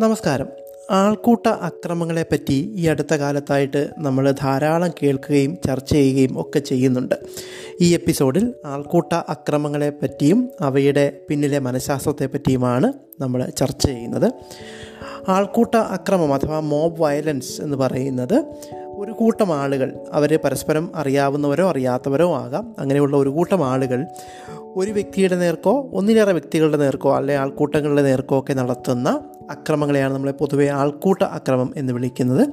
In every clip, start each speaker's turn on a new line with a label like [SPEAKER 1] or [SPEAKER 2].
[SPEAKER 1] നമസ്കാരം. ആൾക്കൂട്ട അക്രമങ്ങളെപ്പറ്റി ഈ അടുത്ത കാലത്തായിട്ട് നമ്മൾ ധാരാളം കേൾക്കുകയും ചർച്ച ചെയ്യുകയും ഒക്കെ ചെയ്യുന്നുണ്ട്. ഈ എപ്പിസോഡിൽ ആൾക്കൂട്ട അക്രമങ്ങളെപ്പറ്റിയും അവയുടെ പിന്നിലെ മനഃശാസ്ത്രത്തെപ്പറ്റിയുമാണ് നമ്മൾ ചർച്ച ചെയ്യുന്നത്. ആൾക്കൂട്ട അക്രമം അഥവാ മോബ് വയലൻസ് എന്ന് പറയുന്നത് ഒരു കൂട്ടം ആളുകൾ അവർ പരസ്പരം അറിയാവുന്നവരോ അറിയാത്തവരോ ആകാം. അങ്ങനെയുള്ള ഒരു കൂട്ടം ആളുകൾ ഒരു വ്യക്തിയുടെ നേർക്കോ ഒന്നിലേറെ വ്യക്തികളുടെ നേർക്കോ അല്ലെങ്കിൽ ആൾക്കൂട്ടങ്ങളുടെ നേർക്കോ ഒക്കെ നടത്തുന്ന അക്രമങ്ങളെയാണ് നമ്മളെ പൊതുവെ ആൾക്കൂട്ട അക്രമം എന്ന് വിളിക്കുന്നത്.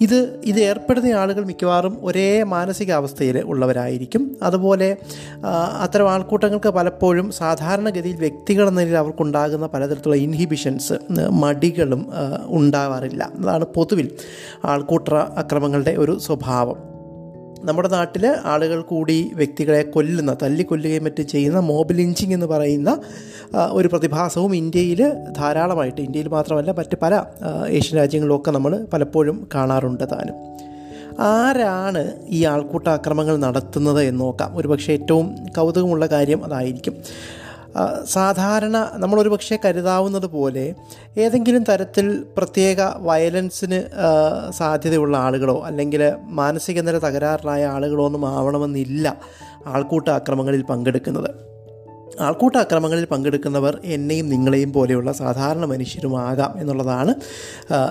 [SPEAKER 1] ഇത് ഇത് ഏർപ്പെടുന്ന ആളുകൾ മിക്കവാറും ഒരേ മാനസികാവസ്ഥയിൽ ഉള്ളവരായിരിക്കും. അതുപോലെ അത്തരം ആൾക്കൂട്ടങ്ങൾക്ക് പലപ്പോഴും സാധാരണഗതിയിൽ വ്യക്തികൾ എന്ന നിലയിൽ അവർക്കുണ്ടാകുന്ന പലതരത്തിലുള്ള ഇൻഹിബിഷൻസ് മടികളും ഉണ്ടാവാറില്ല. അതാണ് പൊതുവിൽ ആൾക്കൂട്ട അക്രമങ്ങളുടെ ഒരു സ്വഭാവം. നമ്മുടെ നാട്ടിൽ ആളുകൾ കൂടി വ്യക്തികളെ കൊല്ലുന്ന തല്ലിക്കൊല്ലുകയും മറ്റും ചെയ്യുന്ന മോബ് ലിഞ്ചിങ് എന്ന് പറയുന്ന ഒരു പ്രതിഭാസവും ഇന്ത്യയിൽ ധാരാളമായിട്ട് ഇന്ത്യയിൽ മാത്രമല്ല മറ്റ് പല ഏഷ്യൻ രാജ്യങ്ങളിലൊക്കെ നമ്മൾ പലപ്പോഴും കാണാറുണ്ട് താനും. ആരാണ് ഈ ആൾക്കൂട്ട ആക്രമങ്ങൾ നടത്തുന്നത് എന്ന് നോക്കാം. ഒരുപക്ഷെ ഏറ്റവും കൗതുകമുള്ള കാര്യം അതായിരിക്കും. സാധാരണ നമ്മളൊരു പക്ഷേ കരുതാവുന്നത് പോലെ ഏതെങ്കിലും തരത്തിൽ പ്രത്യേക വയലൻസിന് സാധ്യതയുള്ള ആളുകളോ അല്ലെങ്കിൽ മാനസിക നില തകരാറിലായ ആളുകളോ ഒന്നും ആവണമെന്നില്ല ആൾക്കൂട്ട അക്രമങ്ങളിൽ പങ്കെടുക്കുന്നത്. ആൾക്കൂട്ട അക്രമങ്ങളിൽ പങ്കെടുക്കുന്നവർ എന്നെയും നിങ്ങളെയും പോലെയുള്ള സാധാരണ മനുഷ്യരുമാകാം എന്നുള്ളതാണ്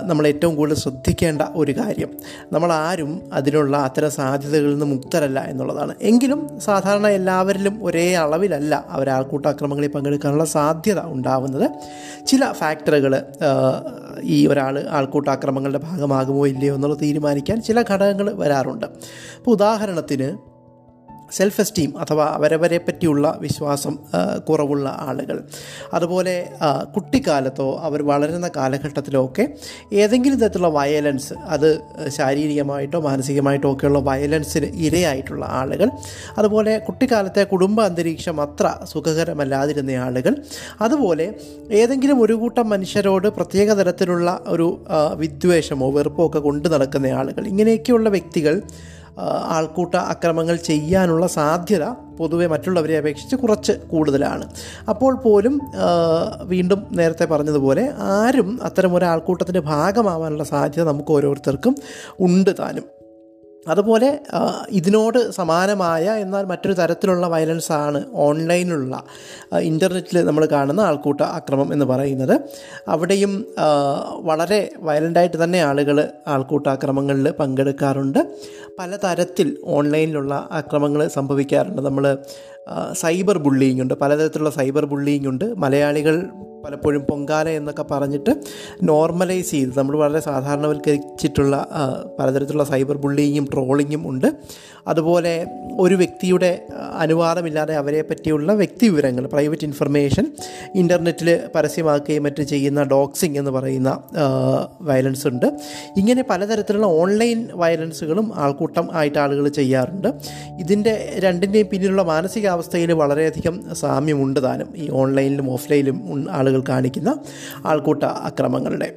[SPEAKER 1] നമ്മൾ ഏറ്റവും കൂടുതൽ ശ്രദ്ധിക്കേണ്ട ഒരു കാര്യം. നമ്മൾ ആരും അതിനുള്ള അത്തരം സാധ്യതകളിൽ നിന്ന് മുക്തരല്ല എന്നുള്ളതാണ്. എങ്കിലും സാധാരണ എല്ലാവരിലും ഒരേ അളവിലല്ല അവർ ആൾക്കൂട്ട അക്രമങ്ങളിൽ പങ്കെടുക്കാനുള്ള സാധ്യത ഉണ്ടാവുന്നത്. ചില ഫാക്ടറുകൾ ഈ ഒരാൾ ആൾക്കൂട്ട അക്രമങ്ങളുടെ ഭാഗമാകുമോ ഇല്ലയോ എന്നുള്ളത് തീരുമാനിക്കാൻ ചില ഘടകങ്ങൾ വരാറുണ്ട്. അപ്പോൾ ഉദാഹരണത്തിന് സെൽഫ് എസ്റ്റീം അഥവാ അവരവരെ പറ്റിയുള്ള വിശ്വാസം കുറവുള്ള ആളുകൾ. അതുപോലെ കുട്ടിക്കാലത്തോ അവർ വളരുന്ന കാലഘട്ടത്തിലോ ഒക്കെ ഏതെങ്കിലും തരത്തിലുള്ള വയലൻസ് അത് ശാരീരികമായിട്ടോ മാനസികമായിട്ടോ ഒക്കെയുള്ള വയലൻസിന് ഇരയായിട്ടുള്ള ആളുകൾ. അതുപോലെ കുട്ടിക്കാലത്തെ കുടുംബ അന്തരീക്ഷം അത്ര സുഖകരമല്ലാതിരുന്ന ആളുകൾ. അതുപോലെ ഏതെങ്കിലും ഒരു കൂട്ടം മനുഷ്യരോട് പ്രത്യേക തരത്തിലുള്ള ഒരു വിദ്വേഷമോ വെറുപ്പോ ഒക്കെ കൊണ്ടു നടക്കുന്ന ആളുകൾ. ഇങ്ങനെയൊക്കെയുള്ള വ്യക്തികൾ ആൾക്കൂട്ട അക്രമങ്ങൾ ചെയ്യാനുള്ള സാധ്യത പൊതുവെ മറ്റുള്ളവരെ അപേക്ഷിച്ച് കുറച്ച് കൂടുതലാണ്. അപ്പോൾ പോലും വീണ്ടും നേരത്തെ പറഞ്ഞതുപോലെ ആരും അത്തരം ഒരു ആൾക്കൂട്ടത്തിന്റെ ഭാഗമാവാനുള്ള സാധ്യത നമുക്ക് ഓരോരുത്തർക്കും ഉണ്ട് താനും. അതുപോലെ ഇതിനോട് സമാനമായ എന്നാൽ മറ്റൊരു തരത്തിലുള്ള വയലൻസ് ആണ് ഓൺലൈനിലുള്ള ഇന്റർനെറ്റിൽ നമ്മൾ കാണുന്ന ആൾക്കൂട്ട അക്രമം എന്ന് പറയുന്നത്. അവിടെയും വളരെ വയലന്റായിട്ട് തന്നെ ആളുകൾ ആൾക്കൂട്ട അക്രമങ്ങളിൽ പങ്കെടുക്കാറുണ്ട്. പല തരത്തിൽ ഓൺലൈനിലുള്ള അക്രമങ്ങൾ സംഭവിക്കാറുണ്ട്. നമ്മൾ സൈബർ ബുള്ളിങ് ഉണ്ട്. പലതരത്തിലുള്ള സൈബർ ബുള്ളിങ് ഉണ്ട്. മലയാളികൾ പലപ്പോഴും പൊങ്കാല എന്നൊക്കെ പറഞ്ഞിട്ട് നോർമലൈസ് ചെയ്ത് നമ്മൾ വളരെ സാധാരണവൽക്കരിച്ചിട്ടുള്ള പലതരത്തിലുള്ള സൈബർ ബുള്ളിങ്ങും ട്രോളിങ്ങും ഉണ്ട്. അതുപോലെ ഒരു വ്യക്തിയുടെ അനുവാദമില്ലാതെ അവരെ പറ്റിയുള്ള വ്യക്തി വിവരങ്ങൾ പ്രൈവറ്റ് ഇൻഫർമേഷൻ ഇന്റർനെറ്റിൽ പരസ്യമാക്കുകയും മറ്റും ചെയ്യുന്ന ഡോക്സിങ് എന്ന് പറയുന്ന വയലൻസ് ഉണ്ട്. ഇങ്ങനെ പലതരത്തിലുള്ള ഓൺലൈൻ വയലൻസുകളും ആൾക്കൂട്ടം ആയിട്ട് ആളുകൾ ചെയ്യാറുണ്ട്. ഇതിന്റെ രണ്ടിന്റെയും പിന്നിലുള്ള മാനസികാവസ്ഥയിൽ വളരെയധികം സാമ്യമുണ്ട് താനും. ഈ ഓൺലൈനിലും ഓഫ്ലൈനിലും ഉൺ- ആളുകൾ കാണിക്കുന്ന ആൾക്കൂട്ട അക്രമങ്ങളുടെ.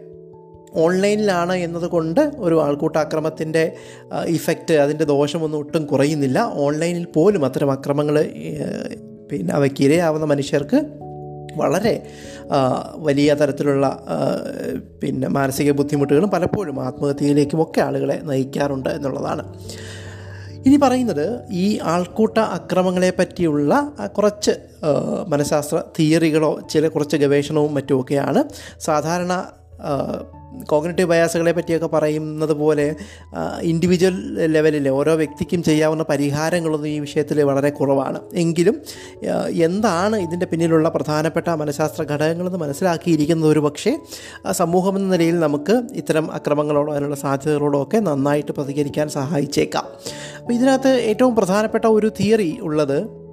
[SPEAKER 1] ഓൺലൈനിലാണ് എന്നതുകൊണ്ട് ഒരു ആൾക്കൂട്ട അക്രമത്തിന്റെ ഇഫക്റ്റ് അതിന്റെ ദോഷമൊന്നും ഒട്ടും കുറയുന്നില്ല. ഓൺലൈനിൽ പോലും അത്തരം അക്രമങ്ങൾ പിന്നെ അവയ്ക്ക് ഇരയാവുന്ന മനുഷ്യർക്ക് വളരെ വലിയ തരത്തിലുള്ള പിന്നെ മാനസിക ബുദ്ധിമുട്ടുകളും പലപ്പോഴും ആത്മഹത്യയിലേക്കും ഒക്കെ ആളുകളെ നയിക്കാറുണ്ട് എന്നുള്ളതാണ്. ഇനി പറയുന്നത് ഈ ആൾക്കൂട്ട അക്രമങ്ങളെ പറ്റിയുള്ള കുറച്ച് മനഃശാസ്ത്ര തിയറികളോ ചില കുറച്ച് ഗവേഷണവും മറ്റുമൊക്കെയാണ് സാധാരണ കോഗ്നറ്റീവ് ബയാസുകളെ പറ്റിയൊക്കെ പറയുന്നത് പോലെ ഇൻഡിവിജ്വൽ ലെവലിൽ ഓരോ വ്യക്തിക്കും ചെയ്യാവുന്ന പരിഹാരങ്ങളൊന്നും ഈ വിഷയത്തിൽ വളരെ കുറവാണ്. എങ്കിലും എന്താണ് ഇതിന്റെ പിന്നിലുള്ള പ്രധാനപ്പെട്ട മനഃശാസ്ത്ര ഘടകങ്ങളെന്ന് മനസ്സിലാക്കിയിരിക്കുന്നത് ഒരു പക്ഷേ സമൂഹം എന്ന നിലയിൽ നമുക്ക് ഇത്തരം അക്രമങ്ങളോടോ അതിനുള്ള സാധ്യതകളോടോ ഒക്കെ നന്നായിട്ട് പ്രതികരിക്കാൻ സഹായിച്ചേക്കാം. അപ്പോൾ ഇതിനകത്ത് ഏറ്റവും പ്രധാനപ്പെട്ട ഒരു തിയറി ഉള്ളത്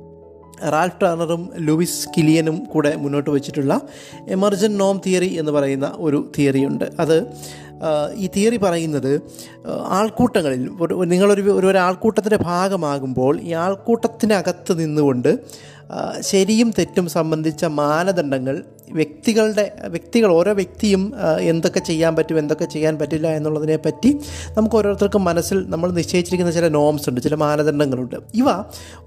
[SPEAKER 1] റാൽഫ് ടേണറും ലൂയിസ് കിലിയനും കൂടെ മുന്നോട്ട് വെച്ചിട്ടുള്ള എമർജൻ നോം തിയറി എന്ന് പറയുന്ന ഒരു തിയറിയുണ്ട്. അത് ഈ തിയറി പറയുന്നത് ആൾക്കൂട്ടങ്ങളിൽ നിങ്ങളൊരു ഒരു ഒരാൾക്കൂട്ടത്തിന്റെ ഭാഗമാകുമ്പോൾ ഈ ആൾക്കൂട്ടത്തിനകത്ത് നിന്നുകൊണ്ട് ശരിയും തെറ്റും സംബന്ധിച്ച മാനദണ്ഡങ്ങൾ വ്യക്തികളുടെ വ്യക്തികൾ ഓരോ വ്യക്തിയും എന്തൊക്കെ ചെയ്യാൻ പറ്റും എന്തൊക്കെ ചെയ്യാൻ പറ്റില്ല എന്നുള്ളതിനെ പറ്റി നമുക്ക് ഓരോരുത്തർക്കും മനസ്സിൽ നമ്മൾ നിശ്ചയിച്ചിരിക്കുന്ന ചില നോംസ് ഉണ്ട് ചില മാനദണ്ഡങ്ങളുണ്ട്. ഇവ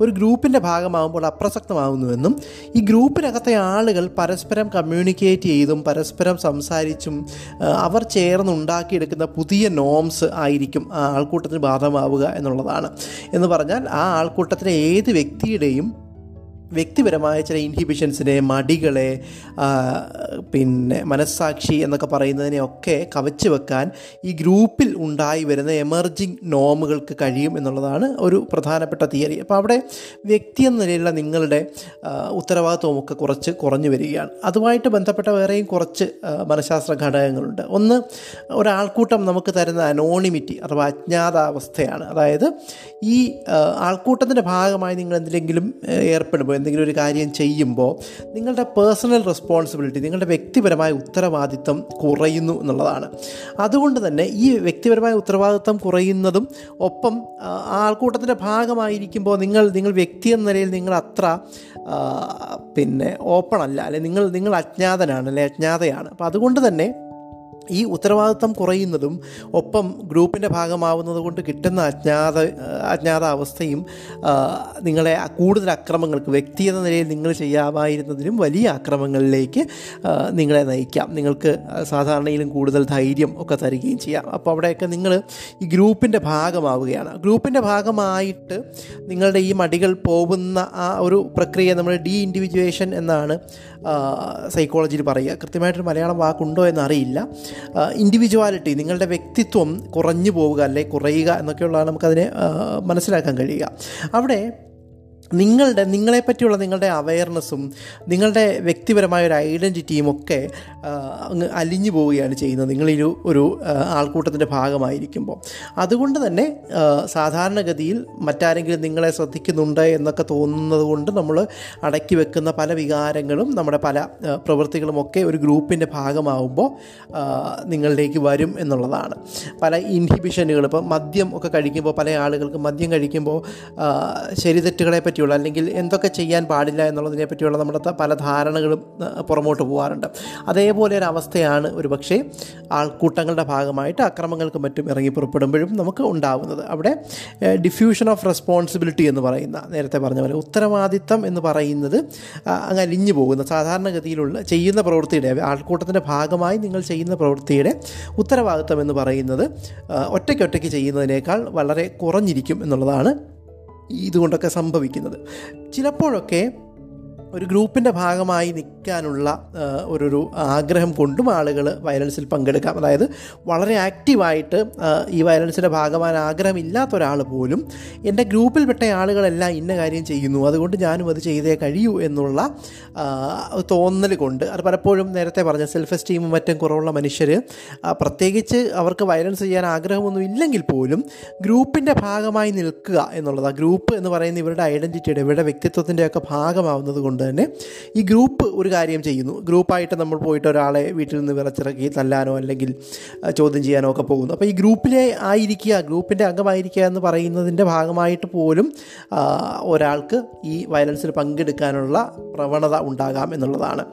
[SPEAKER 1] ഒരു ഗ്രൂപ്പിന്റെ ഭാഗമാകുമ്പോൾ അപ്രസക്തമാകുന്നുവെന്നും ഈ ഗ്രൂപ്പിനകത്തെ ആളുകൾ പരസ്പരം കമ്മ്യൂണിക്കേറ്റ് ചെയ്തും പരസ്പരം സംസാരിച്ചും അവർ ചേർന്ന് ഉണ്ടാക്കിയെടുക്കുന്ന പുതിയ നോംസ് ആയിരിക്കും ആ ആൾക്കൂട്ടത്തിന് ബാധമാവുക എന്നുള്ളതാണ്. എന്ന് പറഞ്ഞാൽ ആ ആൾക്കൂട്ടത്തിലെ ഏത് വ്യക്തിയുടെയും വ്യക്തിപരമായ ചില ഇൻഹിബിഷൻസിനെ മടികളെ പിന്നെ മനസ്സാക്ഷി എന്നൊക്കെ പറയുന്നതിനെയൊക്കെ കവച്ച് വെക്കാൻ ഈ ഗ്രൂപ്പിൽ ഉണ്ടായി വരുന്ന എമർജിങ് നോമുകൾക്ക് കഴിയും എന്നുള്ളതാണ് ഒരു പ്രധാനപ്പെട്ട തിയറി. അപ്പോൾ അവിടെ വ്യക്തി എന്ന നിലയിലുള്ള നിങ്ങളുടെ ഉത്തരവാദിത്വമൊക്കെ കുറച്ച് കുറഞ്ഞു വരികയാണ്. അതുമായിട്ട് ബന്ധപ്പെട്ട വേറെയും കുറച്ച് മനഃശാസ്ത്ര ഘടകങ്ങളുണ്ട്. ഒന്ന് ഒരാൾക്കൂട്ടം നമുക്ക് തരുന്ന അനോണിമിറ്റി അഥവാ അജ്ഞാതാവസ്ഥയാണ്. അതായത് ഈ ആൾക്കൂട്ടത്തിന്റെ ഭാഗമായി നിങ്ങൾ എന്തിലെങ്കിലും ഏർപ്പെടുമ്പോൾ എന്തെങ്കിലും ഒരു കാര്യം ചെയ്യുമ്പോൾ നിങ്ങളുടെ പേഴ്സണൽ റെസ്പോൺസിബിലിറ്റി നിങ്ങളുടെ വ്യക്തിപരമായ ഉത്തരവാദിത്തം കുറയുന്നു എന്നുള്ളതാണ്. അതുകൊണ്ട് തന്നെ ഈ വ്യക്തിപരമായ ഉത്തരവാദിത്തം കുറയുന്നതും ഒപ്പം ആൾക്കൂട്ടത്തിന്റെ ഭാഗമായിരിക്കുമ്പോൾ നിങ്ങൾ നിങ്ങൾ വ്യക്തി എന്ന നിലയിൽ നിങ്ങൾ അത്ര പിന്നെ ഓപ്പൺ അല്ല അല്ലെ നിങ്ങൾ നിങ്ങൾ അജ്ഞാതനാണ് അല്ലെ അജ്ഞാതയാണ്. അപ്പോൾ അതുകൊണ്ട് തന്നെ ഈ ഉത്തരവാദിത്തം കുറയുന്നതും ഒപ്പം ഗ്രൂപ്പിന്റെ ഭാഗമാവുന്നത് കൊണ്ട് കിട്ടുന്ന അജ്ഞാത അജ്ഞാത അവസ്ഥയും നിങ്ങളെ കൂടുതൽ അക്രമങ്ങൾക്ക് വ്യക്തി എന്ന നിലയിൽ നിങ്ങൾ ചെയ്യാമായിരുന്നതിലും വലിയ അക്രമങ്ങളിലേക്ക് നിങ്ങളെ നയിക്കാം. നിങ്ങൾക്ക് സാധാരണയിലും കൂടുതൽ ധൈര്യം ഒക്കെ തരികയും ചെയ്യാം. അപ്പോൾ അവിടെയൊക്കെ നിങ്ങൾ ഈ ഗ്രൂപ്പിന്റെ ഭാഗമാവുകയാണ്. ഗ്രൂപ്പിന്റെ ഭാഗമായിട്ട് നിങ്ങളുടെ ഈ മടികൾ പോകുന്ന ആ ഒരു പ്രക്രിയ നമ്മൾ ഡി ഇൻഡിവിജ്വേഷൻ എന്നാണ് സൈക്കോളജിയിൽ പറയുക. കൃത്യമായിട്ടൊരു മലയാളം വാക്കുണ്ടോ എന്നറിയില്ല. ഇൻഡിവിജ്വാലിറ്റി നിങ്ങളുടെ വ്യക്തിത്വം കുറഞ്ഞു പോവുക അല്ലെ കുറയുക എന്നൊക്കെയുള്ളതാണ് നമുക്കതിനെ മനസ്സിലാക്കാൻ കഴിയുക. അവിടെ നിങ്ങളുടെ നിങ്ങളെപ്പറ്റിയുള്ള നിങ്ങളുടെ അവയർനെസ്സും നിങ്ങളുടെ വ്യക്തിപരമായ ഒരു ഐഡന്റിറ്റിയും ഒക്കെ അങ്ങ് അലിഞ്ഞു പോവുകയാണ് ചെയ്യുന്നത്. നിങ്ങളൊരു ഒരു ആൾക്കൂട്ടത്തിന്റെ ഭാഗമായിരിക്കുമ്പോൾ. അതുകൊണ്ട് തന്നെ സാധാരണഗതിയിൽ മറ്റാരെങ്കിലും നിങ്ങളെ ശ്രദ്ധിക്കുന്നുണ്ട് എന്നൊക്കെ തോന്നുന്നത് കൊണ്ട് നമ്മൾ അടക്കി വെക്കുന്ന പല വികാരങ്ങളും നമ്മുടെ പല പ്രവൃത്തികളും ഒക്കെ ഒരു ഗ്രൂപ്പിന്റെ ഭാഗമാവുമ്പോൾ നിങ്ങളിലേക്ക് വരും എന്നുള്ളതാണ്. പല ഇൻഹിബിഷനുകൾ ഇപ്പോൾ മദ്യം ഒക്കെ കഴിക്കുമ്പോൾ പല ആളുകൾക്ക് മദ്യം കഴിക്കുമ്പോൾ ശരി ശരിതെറ്റുകളെ പറ്റിയുള്ള. അല്ലെങ്കിൽ എന്തൊക്കെ ചെയ്യാൻ പാടില്ല എന്നുള്ളതിനെ പറ്റിയുള്ള നമ്മുടെ പല ധാരണകളും പുറമോട്ട് പോകാറുണ്ട് അതേപോലെ ഒരു അവസ്ഥയാണ് ഒരു പക്ഷേ ആൾക്കൂട്ടങ്ങളുടെ ഭാഗമായിട്ട് അക്രമങ്ങൾക്കും മറ്റും ഇറങ്ങി പുറപ്പെടുമ്പോഴും നമുക്ക് ഉണ്ടാവുന്നത്. അവിടെ ഡിഫ്യൂഷൻ ഓഫ് റെസ്പോൺസിബിലിറ്റി എന്ന് പറയുന്ന നേരത്തെ പറഞ്ഞ പോലെ ഉത്തരവാദിത്തം എന്ന് പറയുന്നത് അങ്ങ് അലിഞ്ഞു പോകുന്ന സാധാരണഗതിയിലുള്ള ചെയ്യുന്ന പ്രവൃത്തിയുടെ ആൾക്കൂട്ടത്തിന്റെ ഭാഗമായി നിങ്ങൾ ചെയ്യുന്ന പ്രവൃത്തിയുടെ ഉത്തരവാദിത്തം എന്ന് പറയുന്നത് ഒറ്റയ്ക്കൊറ്റയ്ക്ക് ചെയ്യുന്നതിനേക്കാൾ വളരെ കുറഞ്ഞിരിക്കും എന്നുള്ളതാണ് ഇതുകൊണ്ടൊക്കെ സംഭവിക്കുന്നത്. ചിലപ്പോഴൊക്കെ ഒരു ഗ്രൂപ്പിന്റെ ഭാഗമായി നിൽക്കാനുള്ള ഒരു ആഗ്രഹം കൊണ്ടും ആളുകൾ വയലൻസിൽ പങ്കെടുക്കാം. അതായത് വളരെ ആക്റ്റീവായിട്ട് ഈ വയലൻസിന്റെ ഭാഗമാകാൻ ആഗ്രഹമില്ലാത്ത ഒരാൾ പോലും എന്റെ ഗ്രൂപ്പിൽപ്പെട്ട ആളുകളെല്ലാം ഇന്ന കാര്യം ചെയ്യുന്നു അതുകൊണ്ട് ഞാനും അത് ചെയ്തേ കഴിയൂ എന്നുള്ള തോന്നൽ കൊണ്ട്. അത് പലപ്പോഴും നേരത്തെ പറഞ്ഞ സെൽഫ് എസ്റ്റീമും മറ്റും കുറവുള്ള മനുഷ്യർ പ്രത്യേകിച്ച് അവർക്ക് വയലൻസ് ചെയ്യാൻ ആഗ്രഹമൊന്നും ഇല്ലെങ്കിൽ പോലും ഗ്രൂപ്പിന്റെ ഭാഗമായി നിൽക്കുക എന്നുള്ളത്. ആ ഗ്രൂപ്പ് എന്ന് പറയുന്ന ഇവരുടെ ഐഡന്റിറ്റിയുടെ ഇവരുടെ വ്യക്തിത്വത്തിന്റെയൊക്കെ ഭാഗമാവുന്നത് കൊണ്ട് തന്നെ. ഈ ഗ്രൂപ്പ് ഒരു കാര്യം ചെയ്യുന്നു. ഗ്രൂപ്പായിട്ട് നമ്മൾ പോയിട്ട് ഒരാളെ വീട്ടിൽ നിന്ന് വിളച്ചിറക്കി തല്ലാനോ അല്ലെങ്കിൽ ചോദ്യം ചെയ്യാനോ ഒക്കെ പോകുന്നു. അപ്പോൾ ഈ ഗ്രൂപ്പിലെ ആയിരിക്കുക ഗ്രൂപ്പിന്റെ അംഗമായിരിക്കുക എന്ന് പറയുന്നതിന്റെ ഭാഗമായിട്ട് പോലും ഒരാൾക്ക് ഈ വയലൻസിൽ പങ്കെടുക്കാനുള്ള പ്രവണത ഉണ്ടാകാം എന്നുള്ളതാണ്.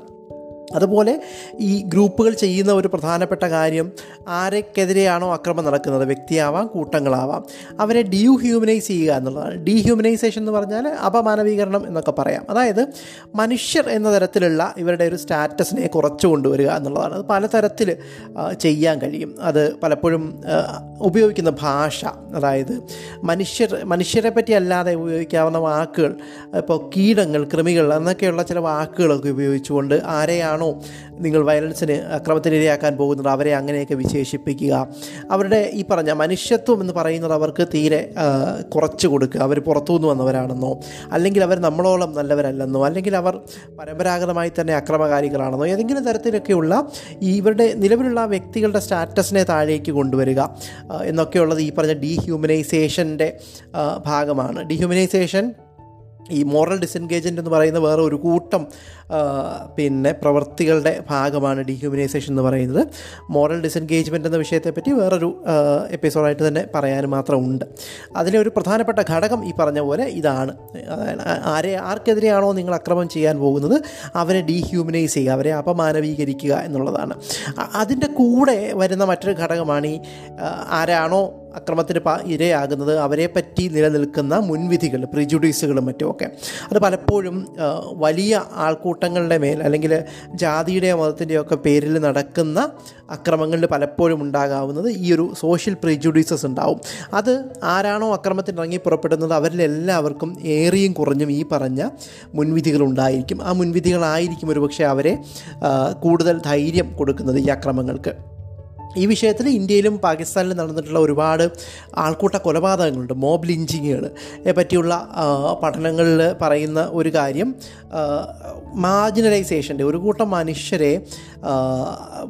[SPEAKER 1] അതുപോലെ ഈ ഗ്രൂപ്പുകൾ ചെയ്യുന്ന ഒരു പ്രധാനപ്പെട്ട കാര്യം ആരൊക്കെതിരെയാണോ അക്രമം നടക്കുന്നത് വ്യക്തിയാവാം കൂട്ടങ്ങളാവാം അവരെ ഡീഹ്യൂമനൈസ് ചെയ്യുക എന്നുള്ളതാണ്. ഡീഹ്യൂമനൈസേഷൻ എന്ന് പറഞ്ഞാൽ അപമാനവീകരണം എന്നൊക്കെ പറയാം. അതായത് മനുഷ്യർ എന്ന തരത്തിലുള്ള ഇവരുടെ ഒരു സ്റ്റാറ്റസിനെ കുറച്ചു കൊണ്ടുവരിക എന്നുള്ളതാണ്. അത് പലതരത്തിൽ ചെയ്യാൻ കഴിയും. അത് പലപ്പോഴും ഉപയോഗിക്കുന്ന ഭാഷ അതായത് മനുഷ്യർ മനുഷ്യരെ പറ്റി അല്ലാതെ ഉപയോഗിക്കാവുന്ന വാക്കുകൾ ഇപ്പോൾ കീടങ്ങൾ കൃമികൾ എന്നൊക്കെയുള്ള ചില വാക്കുകളൊക്കെ ഉപയോഗിച്ചുകൊണ്ട് ആരെയാണോ നിങ്ങൾ വയലൻസിന് അക്രമത്തിനിരയാക്കാൻ പോകുന്നത്? അവരെ അങ്ങനെയൊക്കെ വിശേഷിപ്പിക്കുക. അവരുടെ ഈ പറഞ്ഞ മനുഷ്യത്വം എന്ന് പറയുന്നത് അവർക്ക് തീരെ കുറച്ച് കൊടുക്കുക. അവർ പുറത്തുനിന്ന് വന്നവരാണെന്നോ അല്ലെങ്കിൽ അവർ നമ്മളോളം നല്ലവരല്ലെന്നോ അല്ലെങ്കിൽ അവർ പരമ്പരാഗതമായി തന്നെ അക്രമകാരികളാണെന്നോ ഏതെങ്കിലും തരത്തിലൊക്കെയുള്ള ഇവരുടെ നിലവിലുള്ള വ്യക്തികളുടെ സ്റ്റാറ്റസിനെ താഴേക്ക് കൊണ്ടുവരിക എന്നൊക്കെയുള്ളത് ഈ പറഞ്ഞ ഡീഹ്യൂമനൈസേഷന്റെ ഭാഗമാണ്. ഡീഹ്യൂമനൈസേഷൻ ഈ മോറൽ ഡിസെൻഗേജ്മെന്റ് എന്ന് പറയുന്ന വേറെ ഒരു കൂട്ടം പിന്നെ പ്രവൃത്തികളുടെ ഭാഗമാണ് ഡീഹ്യൂമനൈസേഷൻ എന്ന് പറയുന്നത്. മോറൽ ഡിസെൻഗേജ്മെന്റ് എന്ന വിഷയത്തെപ്പറ്റി വേറൊരു എപ്പിസോഡായിട്ട് തന്നെ പറയാൻ മാത്രമുണ്ട്. അതിലെ ഒരു പ്രധാനപ്പെട്ട ഘടകം ഈ പറഞ്ഞ പോലെ ഇതാണ്. ആരെ ആർക്കെതിരെയാണോ നിങ്ങൾ അക്രമം ചെയ്യാൻ പോകുന്നത് അവരെ ഡീഹ്യൂമനൈസ് ചെയ്യുക അവരെ അപമാനവീകരിക്കുക എന്നുള്ളതാണ്. അതിന്റെ കൂടെ വരുന്ന മറ്റൊരു ഘടകമാണ് ഈ ആരാണോ അക്രമത്തിന് ഇരയാകുന്നത് അവരെ പറ്റി നിലനിൽക്കുന്ന മുൻവിധികൾ പ്രിജുഡീസുകളും മറ്റുമൊക്കെ. അത് പലപ്പോഴും വലിയ വലിയ ആൾക്കൂട്ടങ്ങളുടെ മേൽ അല്ലെങ്കിൽ ജാതിയുടെയോ മതത്തിന്റെയോ ഒക്കെ പേരിൽ നടക്കുന്ന അക്രമങ്ങളിൽ പലപ്പോഴും ഉണ്ടാകാവുന്നത് ഈ ഒരു സോഷ്യൽ പ്രിജുഡീസസ് ഉണ്ടാവും. അത് ആരാണോ അക്രമത്തിന് ഇറങ്ങി പുറപ്പെടുന്നത് അവരിലെല്ലാവർക്കും ഏറിയും കുറഞ്ഞും ഈ പറഞ്ഞ മുൻവിധികൾ ഉണ്ടായിരിക്കും. ആ മുൻവിധികളായിരിക്കും ഒരുപക്ഷെ അവരെ കൂടുതൽ ധൈര്യം കൊടുക്കുന്നത് ഈ അക്രമങ്ങൾക്ക്. ഈ വിഷയത്തിൽ ഇന്ത്യയിലും പാകിസ്ഥാനിലും നടന്നിട്ടുള്ള ഒരുപാട് ആൾക്കൂട്ട കൊലപാതകങ്ങളുണ്ട്. മോബ് ലിഞ്ചിങ്ങുകൾ പറ്റിയുള്ള പഠനങ്ങളിൽ പറയുന്ന ഒരു കാര്യം മാർജിനലൈസേഷന്റെ ഒരു കൂട്ടം മനുഷ്യരെ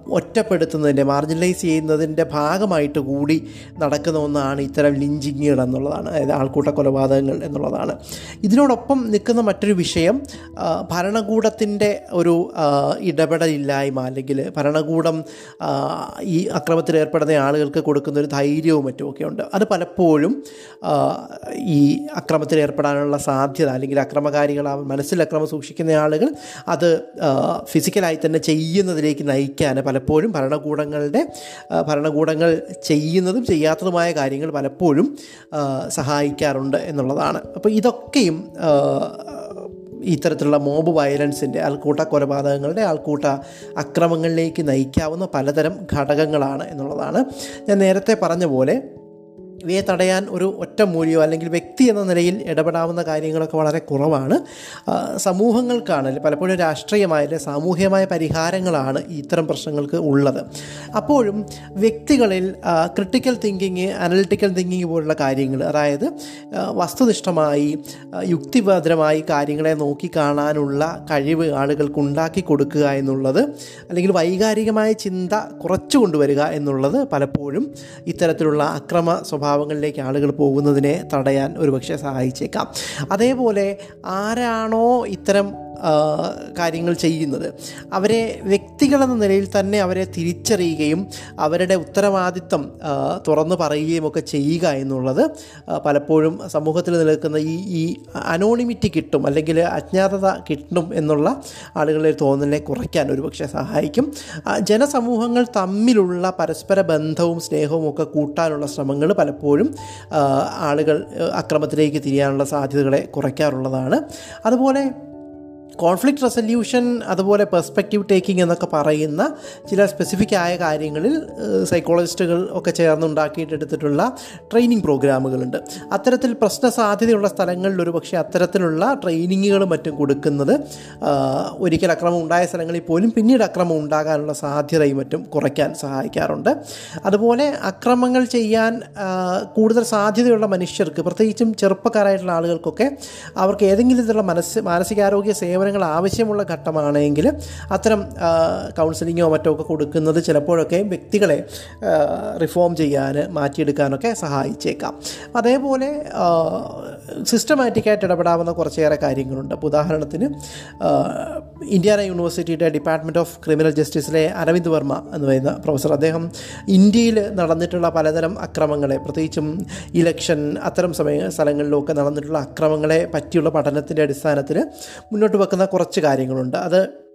[SPEAKER 1] ഒറ്റപ്പെടുത്തുന്നതിന്റെ മാർജിനലൈസ് ചെയ്യുന്നതിന്റെ ഭാഗമായിട്ട് കൂടി നടക്കുന്ന ഒന്നാണ് ഇത്തരം ലിഞ്ചിങ്ങുകൾ എന്നുള്ളതാണ്. അതായത് ആൾക്കൂട്ട കൊലപാതകങ്ങൾ എന്നുള്ളതാണ്. ഇതിനോടൊപ്പം നിൽക്കുന്ന മറ്റൊരു വിഷയം ഭരണകൂടത്തിന്റെ ഒരു ഇടപെടലില്ലായ്മ അല്ലെങ്കിൽ ഭരണകൂടം ഈ അക്രമത്തിൽ ഏർപ്പെടുന്ന ആളുകൾക്ക് കൊടുക്കുന്ന ഒരു ധൈര്യവും മറ്റുമൊക്കെ ഉണ്ട് അത് പലപ്പോഴും ഈ അക്രമത്തിൽ ഏർപ്പെടാനുള്ള സാധ്യത അല്ലെങ്കിൽ അക്രമകാരികൾ മനസ്സിൽ അക്രമം സൂക്ഷിക്കുന്ന ആളുകൾ അത് ഫിസിക്കലായി തന്നെ ചെയ്യുന്നതിലേക്ക് നയിക്കാൻ പലപ്പോഴും ഭരണകൂടങ്ങളുടെ ഭരണകൂടങ്ങൾ ചെയ്യുന്നതും ചെയ്യാത്തതുമായ കാര്യങ്ങൾ പലപ്പോഴും സഹായിക്കാറുണ്ട് എന്നുള്ളതാണ്. അപ്പോൾ ഇതൊക്കെയും ഇത്തരത്തിലുള്ള മോബ് വയലൻസിന്റെ ആൾക്കൂട്ട കൊലപാതകങ്ങളുടെ ആൾക്കൂട്ട അക്രമങ്ങളിലേക്ക് നയിക്കാവുന്ന പലതരം ഘടകങ്ങളാണ് എന്നുള്ളതാണ് ഞാൻ നേരത്തെ പറഞ്ഞ പോലെ ഇവയെ തടയാൻ ഒരു ഒറ്റ മൂല്യോ അല്ലെങ്കിൽ വ്യക്തി എന്ന നിലയിൽ ഇടപെടാവുന്ന കാര്യങ്ങളൊക്കെ വളരെ കുറവാണ്. സമൂഹങ്ങൾക്കാണ് പലപ്പോഴും രാഷ്ട്രീയമായ സാമൂഹികമായ പരിഹാരങ്ങളാണ് ഇത്തരം പ്രശ്നങ്ങൾക്ക് ഉള്ളത്. അപ്പോഴും വ്യക്തികളിൽ ക്രിട്ടിക്കൽ തിങ്കിങ് അനലിറ്റിക്കൽ തിങ്കിങ് പോലുള്ള കാര്യങ്ങൾ അതായത് വസ്തുനിഷ്ഠമായി യുക്തിഭദ്രമായി കാര്യങ്ങളെ നോക്കിക്കാണാനുള്ള കഴിവ് ആളുകൾക്ക് ഉണ്ടാക്കി കൊടുക്കുക എന്നുള്ളത് അല്ലെങ്കിൽ വൈകാരികമായ ചിന്ത കുറച്ചു കൊണ്ടുവരിക എന്നുള്ളത് പലപ്പോഴും ഇത്തരത്തിലുള്ള അക്രമ സ്വഭാവങ്ങളിലേക്ക് ആളുകൾ പോകുന്നതിനെ തടയാൻ ഒരുപക്ഷെ സഹായിച്ചേക്കാം. അതേപോലെ ആരാണോ ഇത്തരം കാര്യങ്ങൾ ചെയ്യുന്നത്. അവരെ വ്യക്തികളെന്ന നിലയിൽ തന്നെ അവരെ തിരിച്ചറിയുകയും അവരുടെ ഉത്തരവാദിത്തം തുറന്നു പറയുകയും ഒക്കെ ചെയ്യുക എന്നുള്ളത് പലപ്പോഴും സമൂഹത്തിൽ നിൽക്കുന്ന ഈ ഈ അനോണിമിറ്റി കിട്ടും അല്ലെങ്കിൽ അജ്ഞാതത കിട്ടും എന്നുള്ള ആളുകളുടെ തോന്നലിനെ കുറയ്ക്കാൻ ഒരുപക്ഷെ സഹായിക്കും. ജനസമൂഹങ്ങൾ തമ്മിലുള്ള പരസ്പര ബന്ധവും സ്നേഹവും ഒക്കെ കൂട്ടാനുള്ള ശ്രമങ്ങൾ പലപ്പോഴും ആളുകൾ അക്രമത്തിലേക്ക് തിരിയാനുള്ള സാധ്യതകളെ കുറയ്ക്കാറുള്ളതാണ്. അതുപോലെ കോൺഫ്ലിക്റ്റ് റെസൊല്യൂഷൻ അതുപോലെ പെർസ്പെക്റ്റീവ് ടേക്കിംഗ് എന്നൊക്കെ പറയുന്ന ചില സ്പെസിഫിക് ആയ കാര്യങ്ങളിൽ സൈക്കോളജിസ്റ്റുകൾ ഒക്കെ ചേർന്നുണ്ടാക്കിയിട്ടെടുത്തിട്ടുള്ള ട്രെയിനിങ് പ്രോഗ്രാമുകളുണ്ട് അത്തരത്തിൽ പ്രശ്ന സാധ്യതയുള്ള സ്ഥലങ്ങളിൽ ഒരു പക്ഷേ അത്തരത്തിലുള്ള ട്രെയിനിങ്ങുകൾ മറ്റും കൊടുക്കുന്നത് ഒരിക്കൽ അക്രമം ഉണ്ടായ സ്ഥലങ്ങളിൽ പോലും പിന്നീട് അക്രമം ഉണ്ടാകാനുള്ള സാധ്യതയും മറ്റും കുറയ്ക്കാൻ സഹായിക്കാറുണ്ട്. അതുപോലെ അക്രമങ്ങൾ ചെയ്യാൻ കൂടുതൽ സാധ്യതയുള്ള മനുഷ്യർക്ക് പ്രത്യേകിച്ചും ചെറുപ്പക്കാരായിട്ടുള്ള ആളുകൾക്കൊക്കെ അവർക്ക് ഏതെങ്കിലും തരത്തിലുള്ള മനസ്സ് മാനസികാരോഗ്യ സേവനങ്ങൾ ആവശ്യമുള്ള ഘട്ടമാണെങ്കിൽ അത്തരം കൗൺസിലിങ്ങോ മറ്റോ ഒക്കെ കൊടുക്കുന്നത് ചിലപ്പോഴൊക്കെ വ്യക്തികളെ റിഫോം ചെയ്യാൻ മാറ്റിയെടുക്കാനൊക്കെ സഹായിച്ചേക്കാം. അതേപോലെ സിസ്റ്റമാറ്റിക്കായിട്ട് ഇടപെടാവുന്ന കുറച്ചേറെ കാര്യങ്ങളുണ്ട്. അപ്പോൾ ഉദാഹരണത്തിന് ഇന്ത്യാന യൂണിവേഴ്സിറ്റിയുടെ ഡിപ്പാർട്ട്മെന്റ് ഓഫ് ക്രിമിനൽ ജസ്റ്റിസിലെ അരവിന്ദ് വർമ്മ എന്ന് പറയുന്ന പ്രൊഫസർ അദ്ദേഹം ഇന്ത്യയിൽ നടന്നിട്ടുള്ള പലതരം അക്രമങ്ങളെ പ്രത്യേകിച്ചും ഇലക്ഷൻ അത്തരം സമയ സ്ഥലങ്ങളിലൊക്കെ നടന്നിട്ടുള്ള അക്രമങ്ങളെ പറ്റിയുള്ള പഠനത്തിന്റെ അടിസ്ഥാനത്തിൽ മുന്നോട്ട് വെക്കുന്ന കുറച്ച് കാര്യങ്ങളുണ്ട്. അത്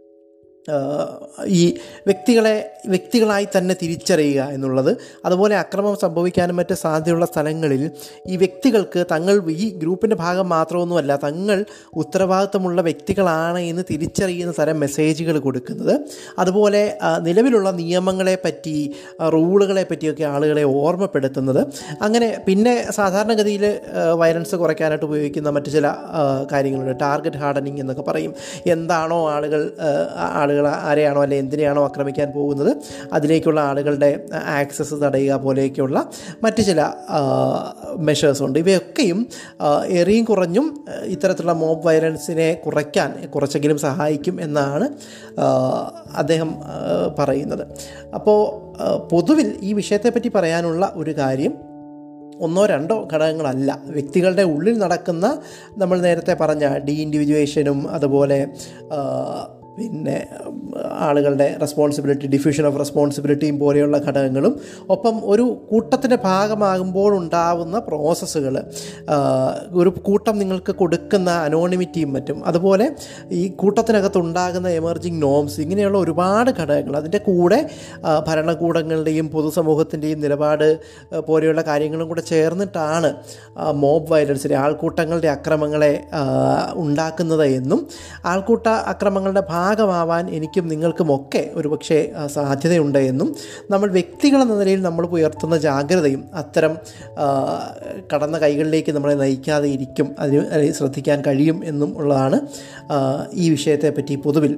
[SPEAKER 1] ഈ വ്യക്തികളെ വ്യക്തികളായി തന്നെ തിരിച്ചറിയുക എന്നുള്ളത്. അതുപോലെ അക്രമം സംഭവിക്കാനും മറ്റ് സാധ്യതയുള്ള സ്ഥലങ്ങളിൽ ഈ വ്യക്തികൾക്ക് തങ്ങൾ ഈ ഗ്രൂപ്പിന്റെ ഭാഗം മാത്രമൊന്നുമല്ല തങ്ങൾ ഉത്തരവാദിത്തമുള്ള വ്യക്തികളാണ് എന്ന് തിരിച്ചറിയുന്ന തരം മെസ്സേജുകൾ കൊടുക്കുന്നത്. അതുപോലെ നിലവിലുള്ള നിയമങ്ങളെ പറ്റി റൂളുകളെ പറ്റിയൊക്കെ ആളുകളെ ഓർമ്മപ്പെടുത്തുന്നത്. അങ്ങനെ പിന്നെ സാധാരണഗതിയിൽ വയലൻസ് കുറയ്ക്കാനായിട്ട് ഉപയോഗിക്കുന്ന മറ്റു ചില കാര്യങ്ങളുണ്ട്. ടാർഗറ്റ് ഹാർഡനിങ് എന്നൊക്കെ പറയും. എന്താണോ ആളുകൾ ആ, ആളുകൾ ആരെയാണോ അല്ലെ എന്തിനെയാണോ ആക്രമിക്കാൻ പോകുന്നത് അതിലേക്കുള്ള ആളുകളുടെ ആക്സസ് തടയുക പോലെയൊക്കെയുള്ള മറ്റ് ചില മെഷേഴ്സ് ഉണ്ട്. ഇവയൊക്കെയും എറിയും കുറഞ്ഞും ഇത്തരത്തിലുള്ള മോബ് വയലൻസിനെ കുറയ്ക്കാൻ കുറച്ചെങ്കിലും സഹായിക്കും എന്നാണ് അദ്ദേഹം പറയുന്നത്. അപ്പോൾ പൊതുവിൽ ഈ വിഷയത്തെപ്പറ്റി പറയാനുള്ള ഒരു കാര്യം ഒന്നോ രണ്ടോ ഘടകങ്ങളല്ല. വ്യക്തികളുടെ ഉള്ളിൽ നടക്കുന്ന നമ്മൾ നേരത്തെ പറഞ്ഞ ഡി ഇൻഡിവിജ്വേഷനും അതുപോലെ പിന്നെ ആളുകളുടെ റെസ്പോൺസിബിലിറ്റി ഡിഫ്യൂഷൻ ഓഫ് റെസ്പോൺസിബിലിറ്റിയും പോലെയുള്ള ഘടകങ്ങളും ഒപ്പം ഒരു കൂട്ടത്തിന്റെ ഭാഗമാകുമ്പോൾ ഉണ്ടാവുന്ന പ്രോസസ്സുകൾ ഒരു കൂട്ടം നിങ്ങൾക്ക് കൊടുക്കുന്ന അനോണിമിറ്റിയും മറ്റും. അതുപോലെ ഈ കൂട്ടത്തിനകത്ത് ഉണ്ടാകുന്ന എമർജിങ് നോംസ് ഇങ്ങനെയുള്ള ഒരുപാട് ഘടകങ്ങൾ അതിന്റെ കൂടെ ഭരണകൂടങ്ങളുടെയും പൊതുസമൂഹത്തിന്റെയും നിലപാട് പോലെയുള്ള കാര്യങ്ങളും കൂടെ ചേർന്നിട്ടാണ് മോബ് വയലൻസിനെ ആൾക്കൂട്ടങ്ങളുടെ അക്രമങ്ങളെ ഉണ്ടാക്കുന്നത് എന്നും ആൾക്കൂട്ട അക്രമങ്ങളുടെ ഭാഗമാവാൻ എനിക്കും നിങ്ങൾക്കുമൊക്കെ ഒരുപക്ഷെ ആ, സാധ്യതയുണ്ട് എന്നും നമ്മൾ വ്യക്തികളെന്ന നിലയിൽ നമ്മൾ ഉയർത്തുന്ന ജാഗ്രതയും അത്തരം കടന്ന കൈകളിലേക്ക് നമ്മളെ നയിക്കാതെ ഇരിക്കും അതിന് ശ്രദ്ധിക്കാൻ കഴിയും എന്നും ഉള്ളതാണ് ഈ വിഷയത്തെപ്പറ്റി പൊതുവിൽ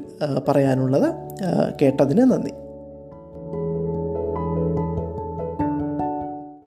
[SPEAKER 1] പറയാനുള്ളത്. കേട്ടതിന് നന്ദി.